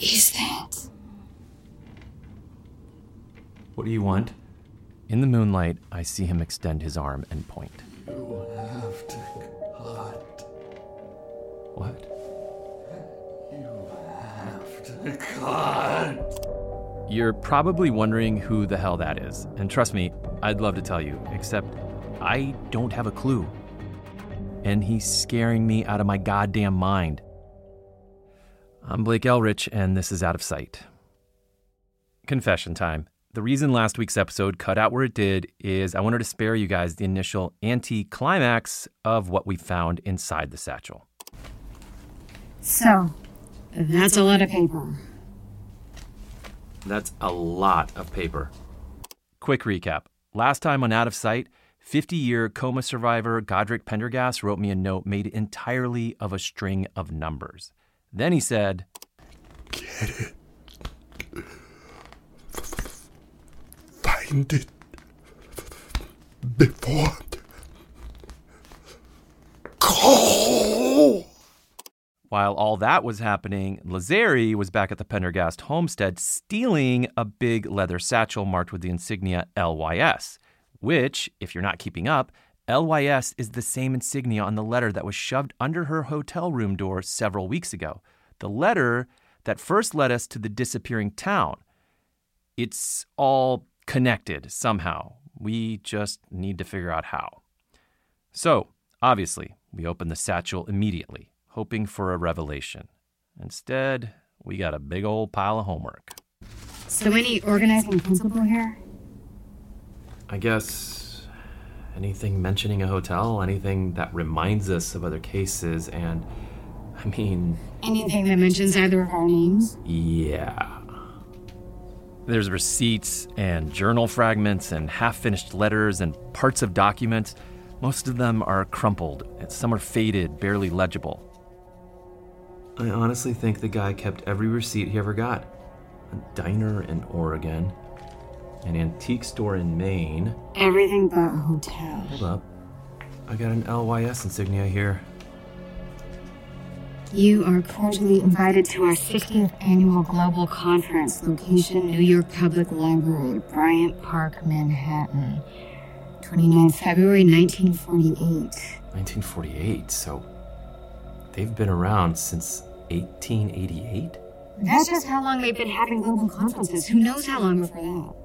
is that? What do you want? In the moonlight, I see him extend his arm and point. You have to cut. What? You have to cut. You're probably wondering who the hell that is. And trust me, I'd love to tell you, except I don't have a clue. And he's scaring me out of my goddamn mind. I'm Blake Elrich, and this is Out of Sight. Confession time. The reason last week's episode cut out where it did is I wanted to spare you guys the initial anti climax of what we found inside the satchel. So, that's a lot of paper. That's a lot of paper. Quick recap. Last time on Out of Sight, 50 year coma survivor Godric Pendergast wrote me a note made entirely of a string of numbers. Then he said, Get it. Find it. Before. Go! While all that was happening, Lazari was back at the Pendergast homestead stealing a big leather satchel marked with the insignia LYS, which, if you're not keeping up, LYS is the same insignia on the letter that was shoved under her hotel room door several weeks ago. The letter that first led us to the disappearing town. It's all connected somehow. We just need to figure out how. So, obviously, we open the satchel immediately, hoping for a revelation. Instead, we got a big old pile of homework. So, any organizing principle here? I guess anything mentioning a hotel, anything that reminds us of other cases, and I mean, Anything that mentions either of our names? yeah. There's receipts and journal fragments and half finished letters and parts of documents. Most of them are crumpled, and some are faded, barely legible. I honestly think the guy kept every receipt he ever got a diner in Oregon, an antique store in Maine. Everything but a hotel. Hold up. I got an LYS insignia here. You are cordially invited to our 60th annual global conference, location New York Public Library, Bryant Park, Manhattan. 29th February 1948. 1948, so they've been around since 1888? That's just how long they've been having global conferences. Who knows how long before that?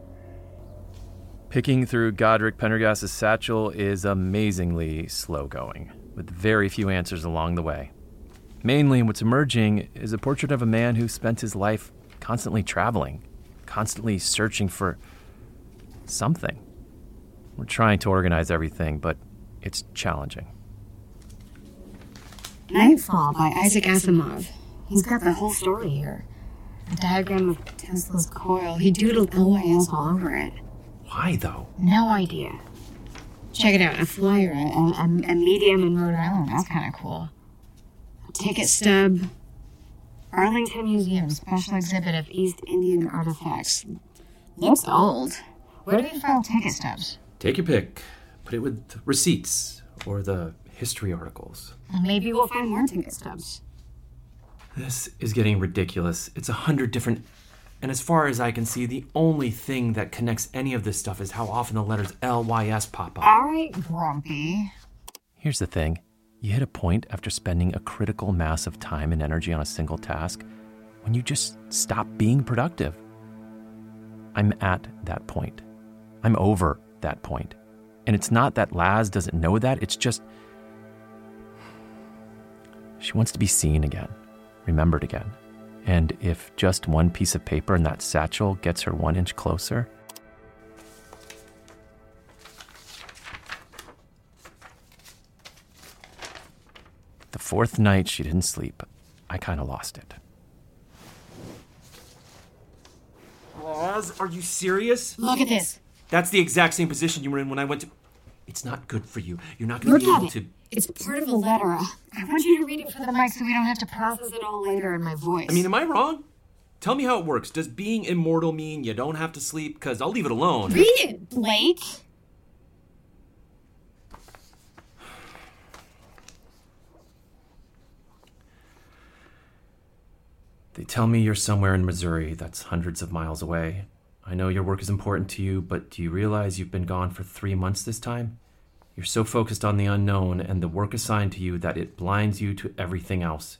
Picking through Godric Pendergast's satchel is amazingly slow going, with very few answers along the way. Mainly, what's emerging is a portrait of a man who spent his life constantly traveling, constantly searching for something. We're trying to organize everything, but it's challenging. Nightfall by Isaac Asimov. He's got the whole story here. A diagram of Tesla's coil. He doodled LYS all over it. Why, though? No idea. Check it out. A flyer, a, a, a medium in Rhode Island. That's kind of cool. A ticket stub. Arlington Museum special exhibit of East Indian artifacts. Looks old. Where do you file ticket stubs? Take your pick. Put it with receipts or the history articles. Maybe we'll find more ticket stubs. This is getting ridiculous. It's a hundred different. And as far as I can see, the only thing that connects any of this stuff is how often the letters LYS pop up. All right, Grumpy. Here's the thing you hit a point after spending a critical mass of time and energy on a single task when you just stop being productive. I'm at that point. I'm over that point. And it's not that Laz doesn't know that, it's just. She wants to be seen again, remembered again. And if just one piece of paper in that satchel gets her one inch closer, the fourth night she didn't sleep, I kind of lost it. Laz, are you serious? Look at this. That's the exact same position you were in when I went to. It's not good for you. You're not going Look to be at able it. to. It's part of a letter. I want you to read it for the mic so we don't have to process it all later in my voice. I mean, am I wrong? Tell me how it works. Does being immortal mean you don't have to sleep? Because I'll leave it alone. read it, Blake. They tell me you're somewhere in Missouri that's hundreds of miles away. I know your work is important to you, but do you realize you've been gone for three months this time? You're so focused on the unknown and the work assigned to you that it blinds you to everything else.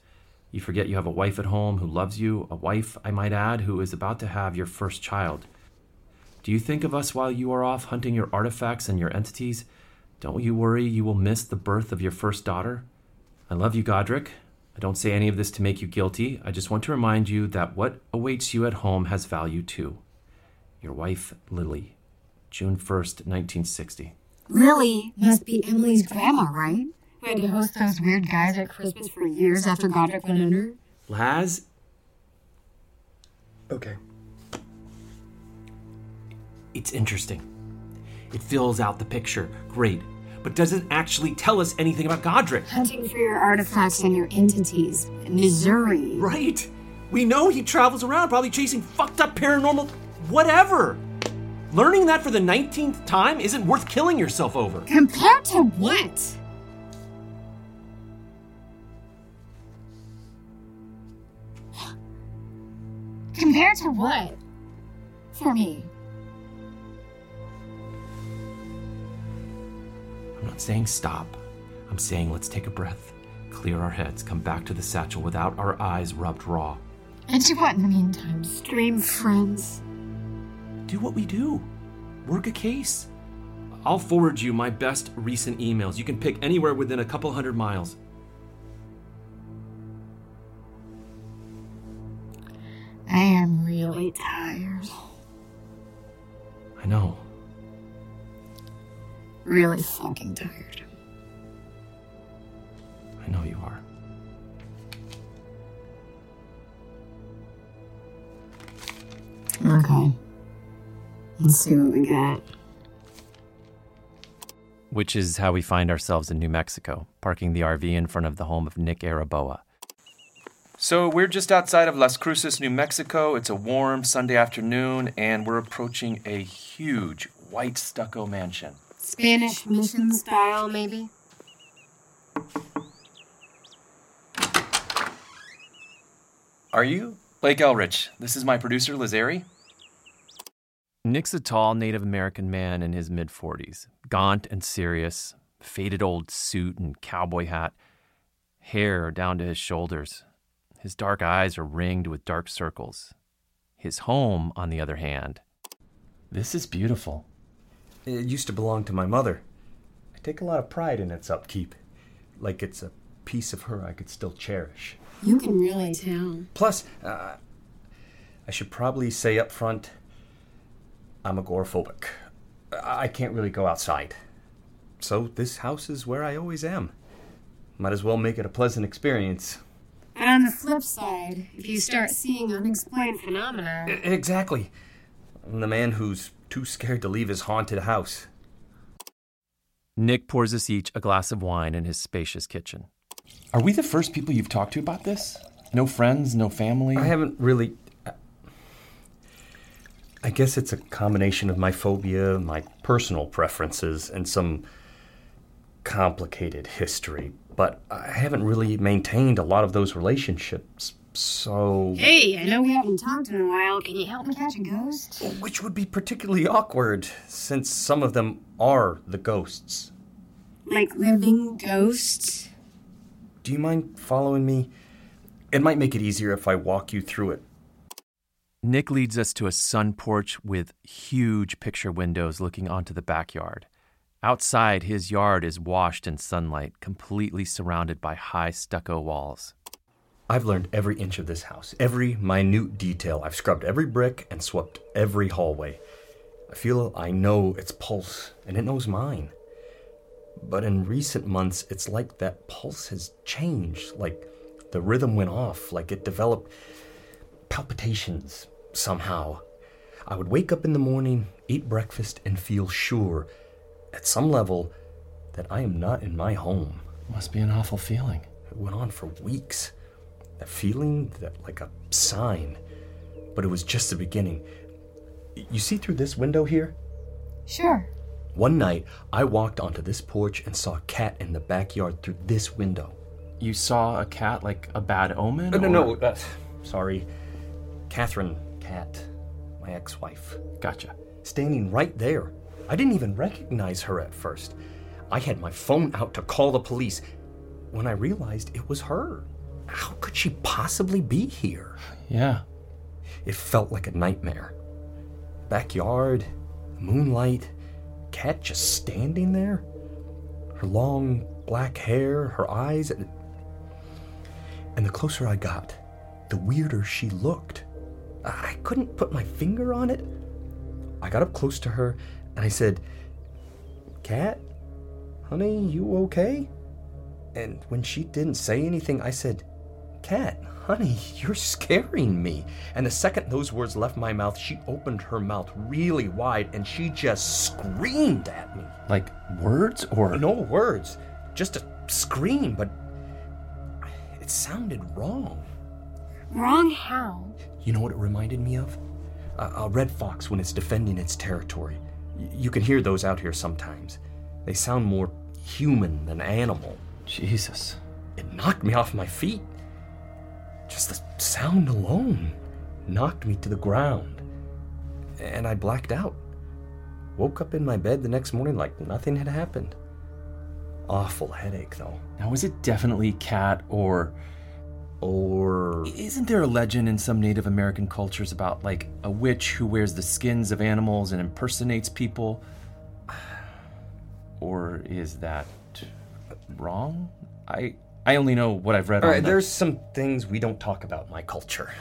You forget you have a wife at home who loves you, a wife, I might add, who is about to have your first child. Do you think of us while you are off hunting your artifacts and your entities? Don't you worry you will miss the birth of your first daughter? I love you, Godric. I don't say any of this to make you guilty. I just want to remind you that what awaits you at home has value too. Your wife, Lily. June 1st, 1960. Lily must be Emily's grandma, right? Who had to host those weird guys at Christmas for years after Godric went under? Laz? Okay. It's interesting. It fills out the picture. Great. But doesn't actually tell us anything about Godric. Hunting for your artifacts and your entities. Missouri. Right. We know he travels around, probably chasing fucked up paranormal whatever. Learning that for the 19th time isn't worth killing yourself over. Compared to what? Compared to what? For me. I'm not saying stop. I'm saying let's take a breath, clear our heads, come back to the satchel without our eyes rubbed raw. And do what in the meantime? Stream friends. Do what we do. Work a case. I'll forward you my best recent emails. You can pick anywhere within a couple hundred miles. I am really tired. I know. Really fucking tired. I know you are. Okay. Let's see what we got. Which is how we find ourselves in New Mexico, parking the RV in front of the home of Nick Araboa. So we're just outside of Las Cruces, New Mexico. It's a warm Sunday afternoon, and we're approaching a huge white stucco mansion. Spanish mission style, maybe? Are you? Blake Elrich. This is my producer, Lazari. Nick's a tall Native American man in his mid 40s, gaunt and serious, faded old suit and cowboy hat, hair down to his shoulders. His dark eyes are ringed with dark circles. His home, on the other hand, this is beautiful. It used to belong to my mother. I take a lot of pride in its upkeep, like it's a piece of her I could still cherish. You can really tell. Plus, uh, I should probably say up front, I'm agoraphobic. I I can't really go outside. So this house is where I always am. Might as well make it a pleasant experience. And on the flip side, if you start seeing unexplained phenomena, I- exactly. I'm the man who's too scared to leave his haunted house. Nick pours us each a glass of wine in his spacious kitchen. Are we the first people you've talked to about this? No friends, no family? I haven't really. I guess it's a combination of my phobia, my personal preferences, and some complicated history. But I haven't really maintained a lot of those relationships, so. hey, I know we haven't talked in a while. Can you help me catch a ghost? Which would be particularly awkward, since some of them are the ghosts. Like living ghosts? Do you mind following me? It might make it easier if I walk you through it. Nick leads us to a sun porch with huge picture windows looking onto the backyard. Outside, his yard is washed in sunlight, completely surrounded by high stucco walls. I've learned every inch of this house, every minute detail. I've scrubbed every brick and swept every hallway. I feel I know its pulse, and it knows mine. But in recent months, it's like that pulse has changed, like the rhythm went off, like it developed palpitations somehow. I would wake up in the morning, eat breakfast, and feel sure, at some level, that I am not in my home. Must be an awful feeling. It went on for weeks. That feeling, that like a sign. But it was just the beginning. You see through this window here? Sure. One night, I walked onto this porch and saw a cat in the backyard through this window. You saw a cat like a bad omen? No, no, no. Uh, sorry, Catherine Cat, my ex wife, Gotcha. standing right there. I didn't even recognize her at first. I had my phone out to call the police when I realized it was her. How could she possibly be here? Yeah. It felt like a nightmare. Backyard, moonlight, cat just standing there. Her long black hair, her eyes. And the closer I got, the weirder she looked. I couldn't put my finger on it. I got up close to her and I said, Cat, honey, you okay? And when she didn't say anything, I said, Cat, honey, you're scaring me. And the second those words left my mouth, she opened her mouth really wide and she just screamed at me. Like words or No words, just a scream, but it sounded wrong. Wrong how? You know what it reminded me of? A, a red fox when it's defending its territory. Y- you can hear those out here sometimes. They sound more human than animal. Jesus. It knocked me off my feet. Just the sound alone knocked me to the ground. And I blacked out. Woke up in my bed the next morning like nothing had happened. Awful headache, though. Now was it definitely cat or Or. isn't there a legend in some Native American cultures about like a witch who wears the skins of animals and impersonates people? Or is that wrong? I I only know what I've read All on right, the- there's some things we don't talk about in my culture.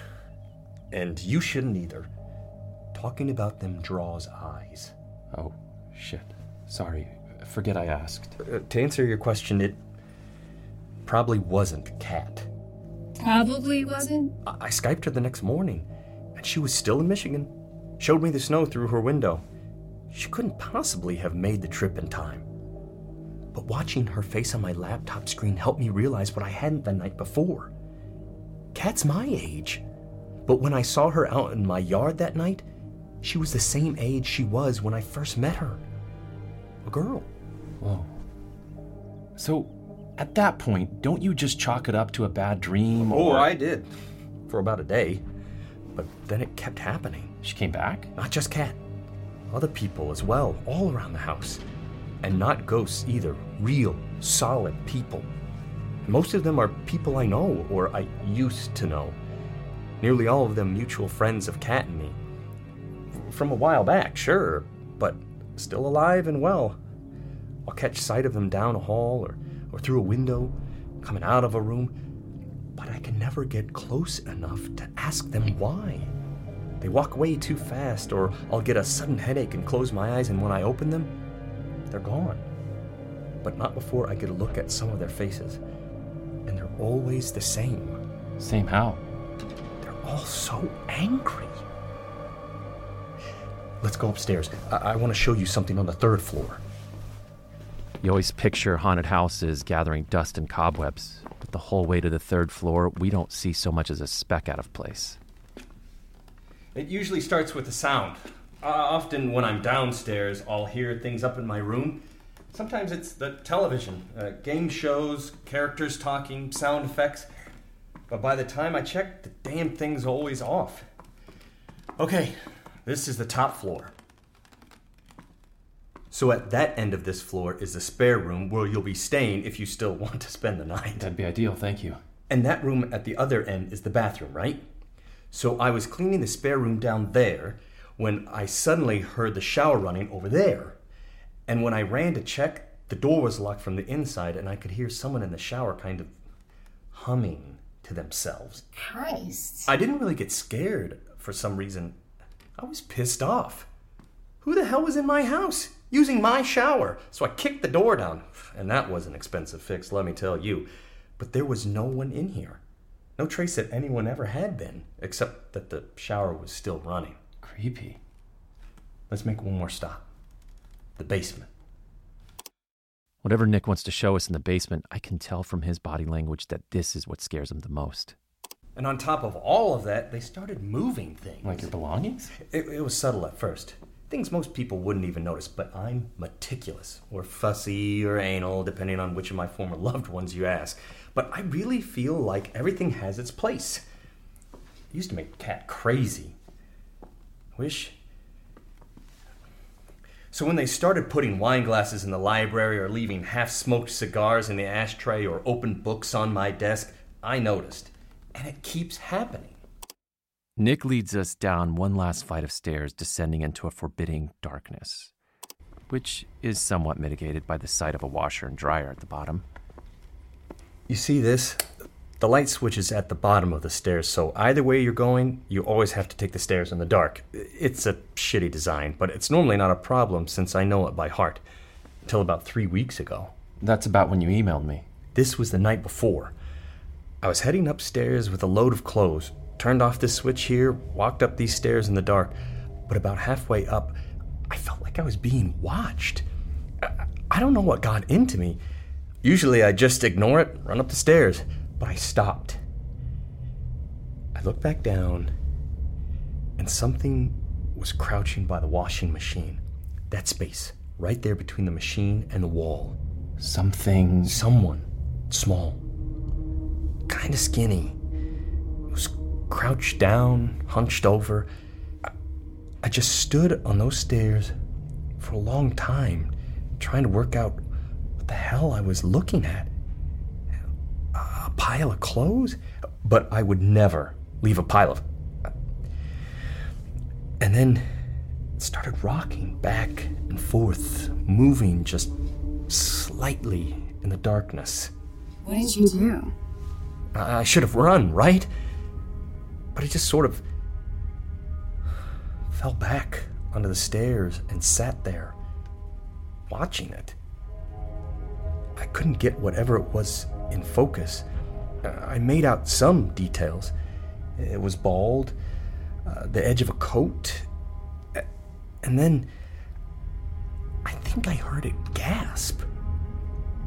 And you shouldn't either. Talking about them draws eyes. Oh, shit. Sorry. Forget I asked. Uh, to answer your question, it probably wasn't Cat. Probably wasn't. I-, I Skyped her the next morning, and she was still in Michigan. Showed me the snow through her window. She couldn't possibly have made the trip in time. But watching her face on my laptop screen helped me realize what I hadn't the night before. Cat's my age. But when I saw her out in my yard that night, she was the same age she was when I first met her. A girl. Whoa. So, at that point, don't you just chalk it up to a bad dream? Oh, or- I did. For about a day. But then it kept happening. She came back? Not just Cat, other people as well, all around the house. And not ghosts either, real, solid people. Most of them are people I know or I used to know. Nearly all of them mutual friends of Cat and me. From a while back, sure, but still alive and well. I'll catch sight of them down a hall or, or through a window, coming out of a room, but I can never get close enough to ask them why. They walk away too fast, or I'll get a sudden headache and close my eyes, and when I open them, they're gone. But not before I get a look at some of their faces. And they're always the same. Same how? They're all so angry. Let's go upstairs. I, I want to show you something on the third floor. You always picture haunted houses gathering dust and cobwebs, but the whole way to the third floor, we don't see so much as a speck out of place. It usually starts with a sound. Uh, often, when I'm downstairs, I'll hear things up in my room. Sometimes it's the television, uh, game shows, characters talking, sound effects. But by the time I check, the damn thing's always off. Okay, this is the top floor. So, at that end of this floor is the spare room where you'll be staying if you still want to spend the night. That'd be ideal, thank you. And that room at the other end is the bathroom, right? So I was cleaning the spare room down there when I suddenly heard the shower running over there. And when I ran to check, the door was locked from the inside, and I could hear someone in the shower kind of humming to themselves. Christ. I didn't really get scared for some reason. I was pissed off. Who the hell was in my house using my shower? So I kicked the door down. And that was an expensive fix, let me tell you. But there was no one in here. No trace that anyone ever had been, except that the shower was still running. Creepy. Let's make one more stop the basement. Whatever Nick wants to show us in the basement, I can tell from his body language that this is what scares him the most. And on top of all of that, they started moving things. Like your belongings? It, it was subtle at first. Things most people wouldn't even notice, but I'm meticulous, or fussy, or anal, depending on which of my former loved ones you ask. But I really feel like everything has its place. He used to make Cat crazy. Wish. So when they started putting wine glasses in the library or leaving half smoked cigars in the ashtray or open books on my desk, I noticed. And it keeps happening. Nick leads us down one last flight of stairs, descending into a forbidding darkness, which is somewhat mitigated by the sight of a washer and dryer at the bottom. You see this? The light switch is at the bottom of the stairs, so either way you're going, you always have to take the stairs in the dark. It's a shitty design, but it's normally not a problem since I know it by heart. Until about three weeks ago. That's about when you emailed me. This was the night before. I was heading upstairs with a load of clothes, turned off this switch here, walked up these stairs in the dark, but about halfway up, I felt like I was being watched. I, I don't know what got into me. Usually I just ignore it, run up the stairs, but I stopped. I looked back down, and something was crouching by the washing machine. That space, right there between the machine and the wall. Something. Someone, small, kind of skinny, crouched down, hunched over. I, I just stood on those stairs for a long time, trying to work out what the hell I was looking at. A pile of clothes? But I would never leave a pile of. And then it started rocking back and forth, moving just slightly in the darkness. What did you do? I I should have run, right? But I just sort of fell back onto the stairs and sat there, watching it. I couldn't get whatever it was in focus. Uh, I made out some details. It was bald, uh, the edge of a coat, and then I think I heard it gasp.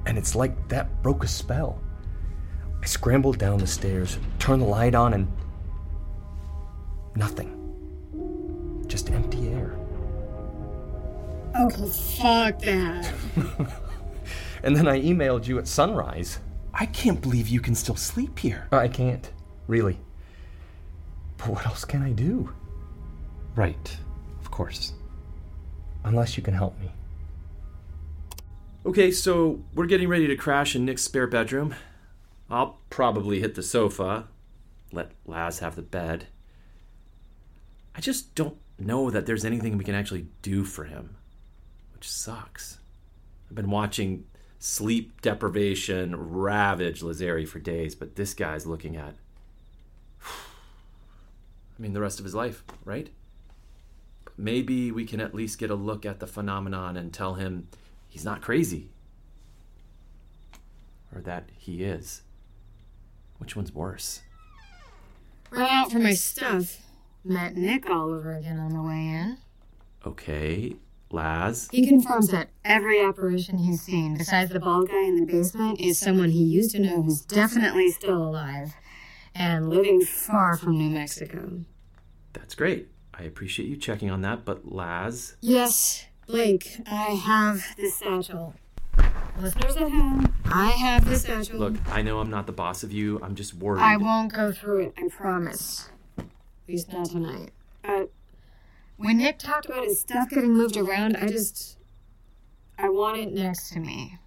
And it's like that broke a spell. I scrambled down the stairs, turned the light on, and nothing. Just empty air. Okay, fuck that. And then I emailed you at sunrise. I can't believe you can still sleep here. I can't, really. But what else can I do? Right, of course. Unless you can help me. Okay, so we're getting ready to crash in Nick's spare bedroom. I'll probably hit the sofa, let Laz have the bed. I just don't know that there's anything we can actually do for him, which sucks. I've been watching sleep deprivation ravage Lazari for days, but this guy's looking at. I mean, the rest of his life, right? Maybe we can at least get a look at the phenomenon and tell him he's not crazy. Or that he is. Which one's worse? Ran out for my stuff. Met Nick all over again on the way in. Okay, Laz. He confirms that every apparition he's seen, besides the bald guy in the basement, is someone he used to know who's definitely still alive and living far from New Mexico. That's great. I appreciate you checking on that, but Laz. Yes, Blake, I have the satchel. Listeners at home, I have the satchel. Look, I know I'm not the boss of you. I'm just worried. I won't go through it, I promise. At least not tonight. But when Nick talked about his stuff getting moved around, I just. I want it next to me.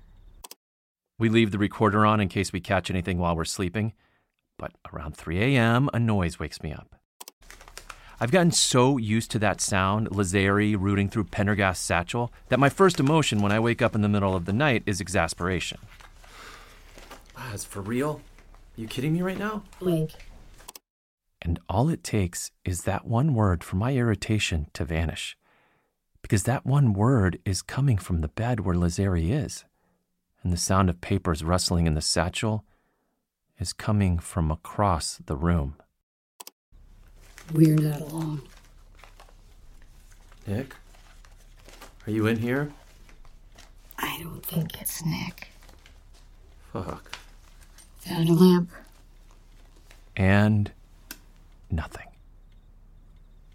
We leave the recorder on in case we catch anything while we're sleeping, but around 3 a.m., a noise wakes me up. I've gotten so used to that sound, Lazari rooting through Pendergast's satchel, that my first emotion when I wake up in the middle of the night is exasperation. Laz, for real? you kidding me right now? Blake, And all it takes is that one word for my irritation to vanish. Because that one word is coming from the bed where Lazari is. And the sound of papers rustling in the satchel is coming from across the room. we're not alone. Nick? Are you in here? I don't think it's Nick. Fuck. Found a lamp. And nothing.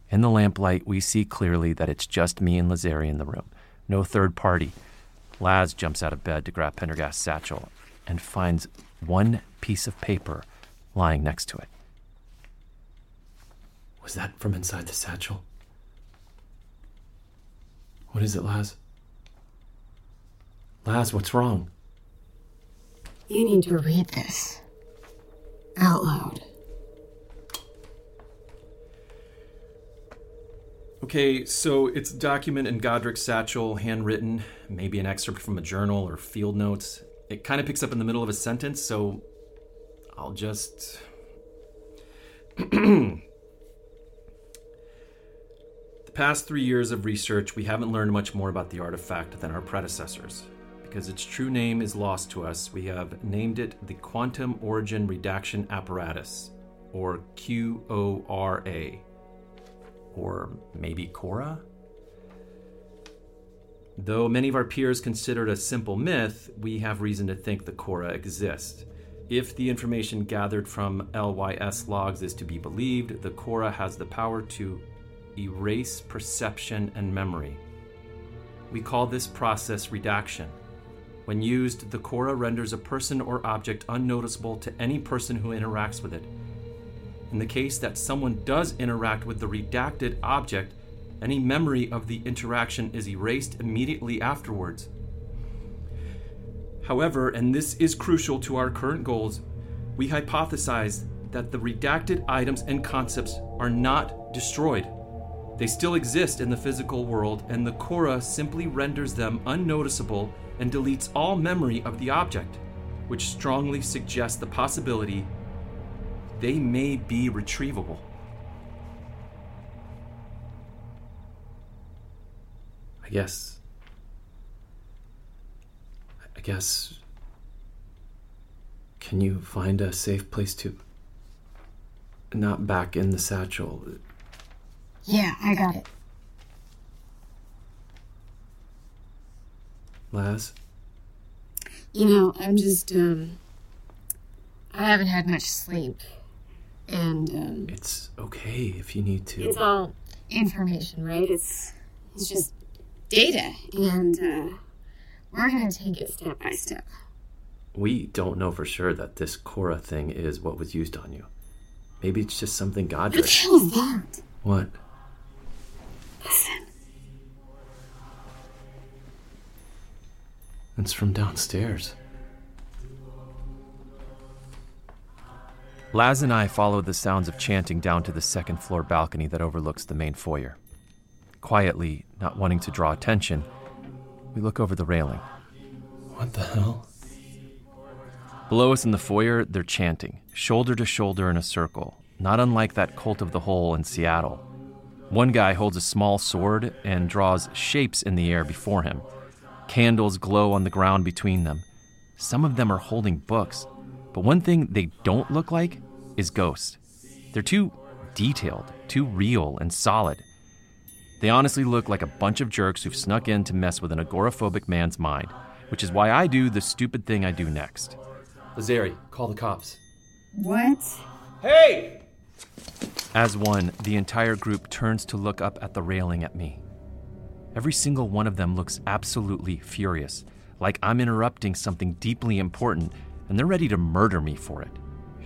In the lamplight, we see clearly that it's just me and Lazari in the room. No third party. Laz jumps out of bed to grab Pendergast's satchel and finds one piece of paper lying next to it. Was that from inside the satchel? What is it, Laz? Laz, what's wrong? You need to read this out loud. Okay, so it's a document in Godric's satchel, handwritten, maybe an excerpt from a journal or field notes. It kind of picks up in the middle of a sentence, so I'll just. the past three years of research, we haven't learned much more about the artifact than our predecessors. Because its true name is lost to us, we have named it the Quantum Origin Redaction Apparatus, or QORA or maybe Cora? Though many of our peers consider it a simple myth, we have reason to think the Cora exist. If the information gathered from LYS logs is to be believed, the Cora has the power to erase perception and memory. We call this process redaction. When used, the Cora renders a person or object unnoticeable to any person who interacts with it, in the case that someone does interact with the redacted object, any memory of the interaction is erased immediately afterwards. However, and this is crucial to our current goals, we hypothesize that the redacted items and concepts are not destroyed. They still exist in the physical world, and the Cora simply renders them unnoticeable and deletes all memory of the object, which strongly suggests the possibility they may be retrievable. I guess. I guess. Can you find a safe place to. Not back in the satchel? Yeah, I got it. Laz? You know, I'm just, um. I haven't had much sleep. And, um. It's okay if you need to. It's all information, right? It's. It's just data. And, uh. We're gonna take it step by step. We don't know for sure that this Cora thing is what was used on you. Maybe it's just something What the hell is that? What? Listen. It's from downstairs. Laz and I follow the sounds of chanting down to the second floor balcony that overlooks the main foyer. Quietly, not wanting to draw attention, we look over the railing. What the hell? Below us in the foyer, they're chanting, shoulder to shoulder in a circle, not unlike that cult of the hole in Seattle. One guy holds a small sword and draws shapes in the air before him. Candles glow on the ground between them. Some of them are holding books, but one thing they don't look like is ghosts. They're too detailed, too real and solid. They honestly look like a bunch of jerks who've snuck in to mess with an agoraphobic man's mind, which is why I do the stupid thing I do next. Lazari, call the cops. What? Hey! As one, the entire group turns to look up at the railing at me. Every single one of them looks absolutely furious, like I'm interrupting something deeply important, and they're ready to murder me for it.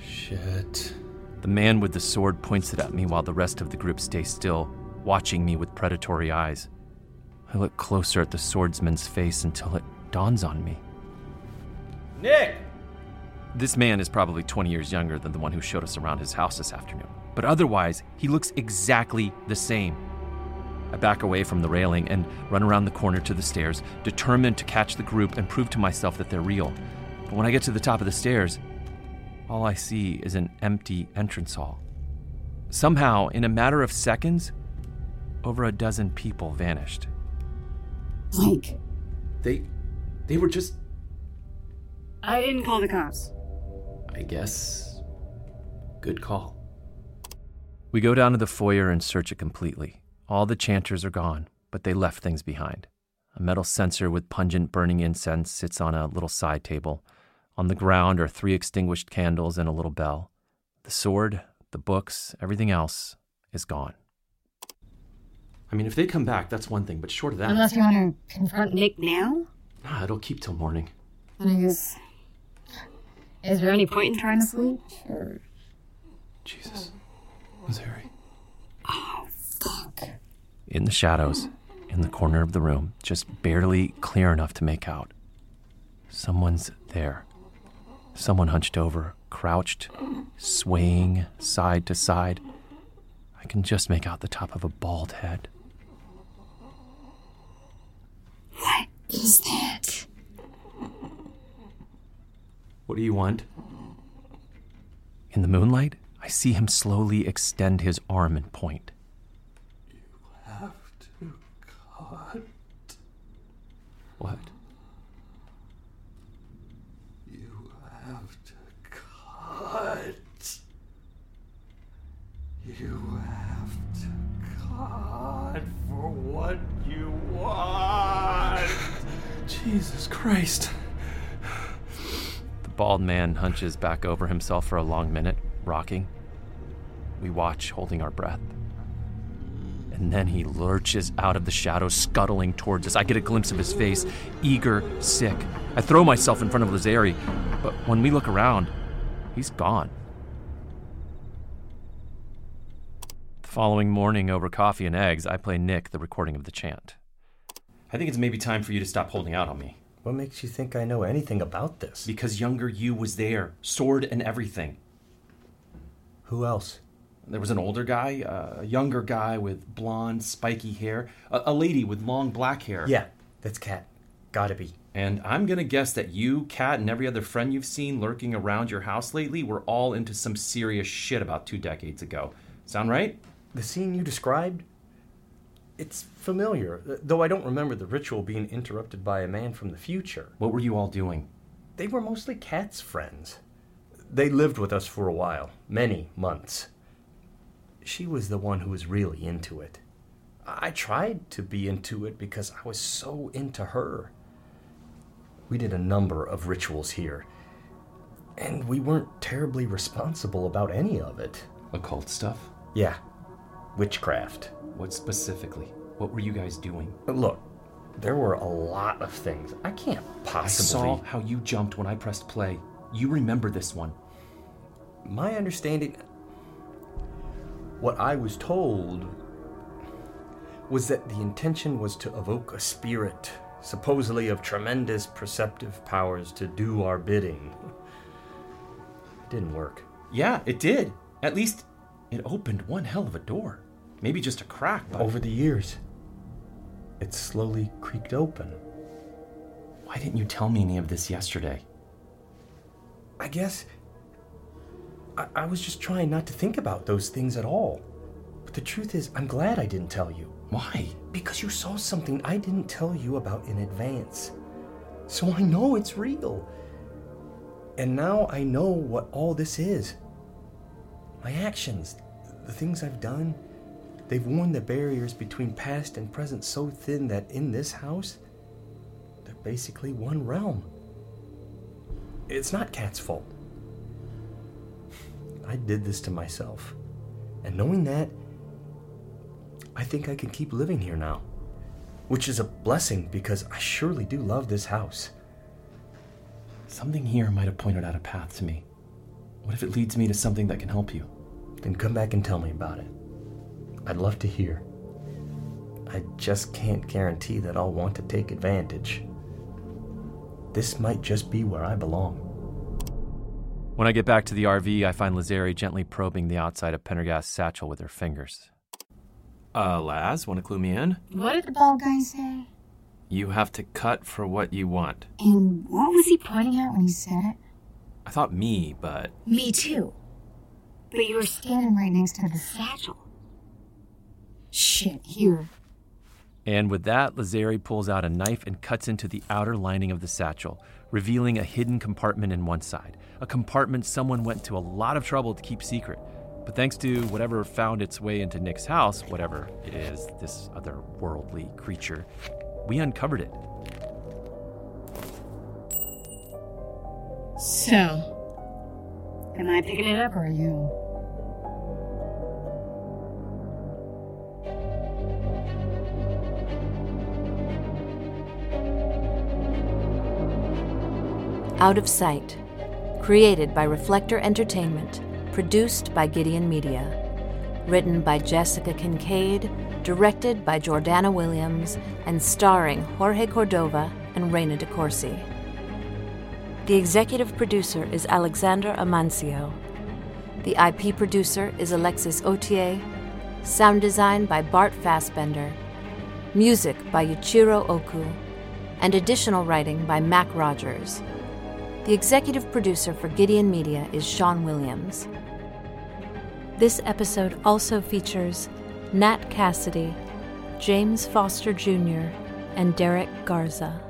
Shit. The man with the sword points it at me while the rest of the group stay still, watching me with predatory eyes. I look closer at the swordsman's face until it dawns on me. Nick! This man is probably 20 years younger than the one who showed us around his house this afternoon, but otherwise, he looks exactly the same. I back away from the railing and run around the corner to the stairs, determined to catch the group and prove to myself that they're real. But when I get to the top of the stairs, all I see is an empty entrance hall. Somehow, in a matter of seconds, over a dozen people vanished. Blake. They they were just I didn't call the cops. I guess. Good call. We go down to the foyer and search it completely. All the chanters are gone, but they left things behind. A metal censer with pungent burning incense sits on a little side table. On the ground are three extinguished candles and a little bell. The sword, the books, everything else is gone. I mean, if they come back, that's one thing, but short of that, Unless you want to confront Nick now? nah, it'll keep till morning. Then I guess. Is there any point in trying to sleep? Or Jesus. Missouri. Oh, in the shadows, in the corner of the room, just barely clear enough to make out. Someone's there. Someone hunched over, crouched, swaying side to side. I can just make out the top of a bald head. What is that? What do you want? In the moonlight, I see him slowly extend his arm and point. You have to cut. What? Christ. The bald man hunches back over himself for a long minute, rocking. We watch, holding our breath. And then he lurches out of the shadows, scuttling towards us. I get a glimpse of his face, eager, sick. I throw myself in front of Lazari, but when we look around, he's gone. The following morning, over coffee and eggs, I play Nick the recording of the chant. I think it's maybe time for you to stop holding out on me. What makes you think I know anything about this? Because younger you was there, sword and everything. Who else? There was an older guy, uh, a younger guy with blonde, spiky hair, a, a lady with long black hair. Yeah, that's Cat. Gotta be. And I'm gonna guess that you, Cat, and every other friend you've seen lurking around your house lately were all into some serious shit about two decades ago. Sound right? The scene you described? It's familiar, though I don't remember the ritual being interrupted by a man from the future. What were you all doing? They were mostly Cat's friends. They lived with us for a while, many months. She was the one who was really into it. I tried to be into it because I was so into her. We did a number of rituals here, and we weren't terribly responsible about any of it. Occult stuff? Yeah, witchcraft. What specifically? What were you guys doing? But look, there were a lot of things. I can't possibly. I saw how you jumped when I pressed play. You remember this one. My understanding. What I was told was that the intention was to evoke a spirit, supposedly of tremendous perceptive powers, to do our bidding. It didn't work. Yeah, it did. At least it opened one hell of a door. Maybe just a crack, but Over the years, it slowly creaked open. why didn't you tell me any of this yesterday? I guess I, I was just trying not to think about those things at all. But the truth is, I'm glad I didn't tell you. Why? Because you saw something I didn't tell you about in advance. So I know it's real. And now I know what all this is. My actions, the things I've done, they've worn the barriers between past and present so thin that in this house, they're basically one realm. It's not Cat's fault. I did this to myself. And knowing that, I think I can keep living here now. Which is a blessing because I surely do love this house. Something here might have pointed out a path to me. What if it leads me to something that can help you? Then come back and tell me about it. I'd love to hear. I just can't guarantee that I'll want to take advantage. This might just be where I belong. When I get back to the RV, I find Lazari gently probing the outside of Pendergast's satchel with her fingers. Uh, Laz, want to clue me in? What did the bald guy say? You have to cut for what you want. And what was he pointing at when he said it? I thought me, but Me too. But you were standing right next to the satchel. Shit, here. And with that, Lazari pulls out a knife and cuts into the outer lining of the satchel, revealing a hidden compartment in one side. A compartment someone went to a lot of trouble to keep secret. But thanks to whatever found its way into Nick's house, whatever it is, this otherworldly creature, we uncovered it. So, am I picking it up or are you? Out of Sight. Created by Reflector Entertainment. Produced by Gideon Media. written by Jessica Kincaid, directed by Jordana Williams, and starring Jorge Cordova and Reina Corsi. The executive producer is Alexander Amancio. The IP producer is Alexis Otier. Sound design by Bart Fassbender. Music by Yuichiro Oku. And additional writing by Mac Rogers. The executive producer for Gideon Media is Sean Williams. This episode also features Nat Cassidy, James Foster Jr., and Derek Garza.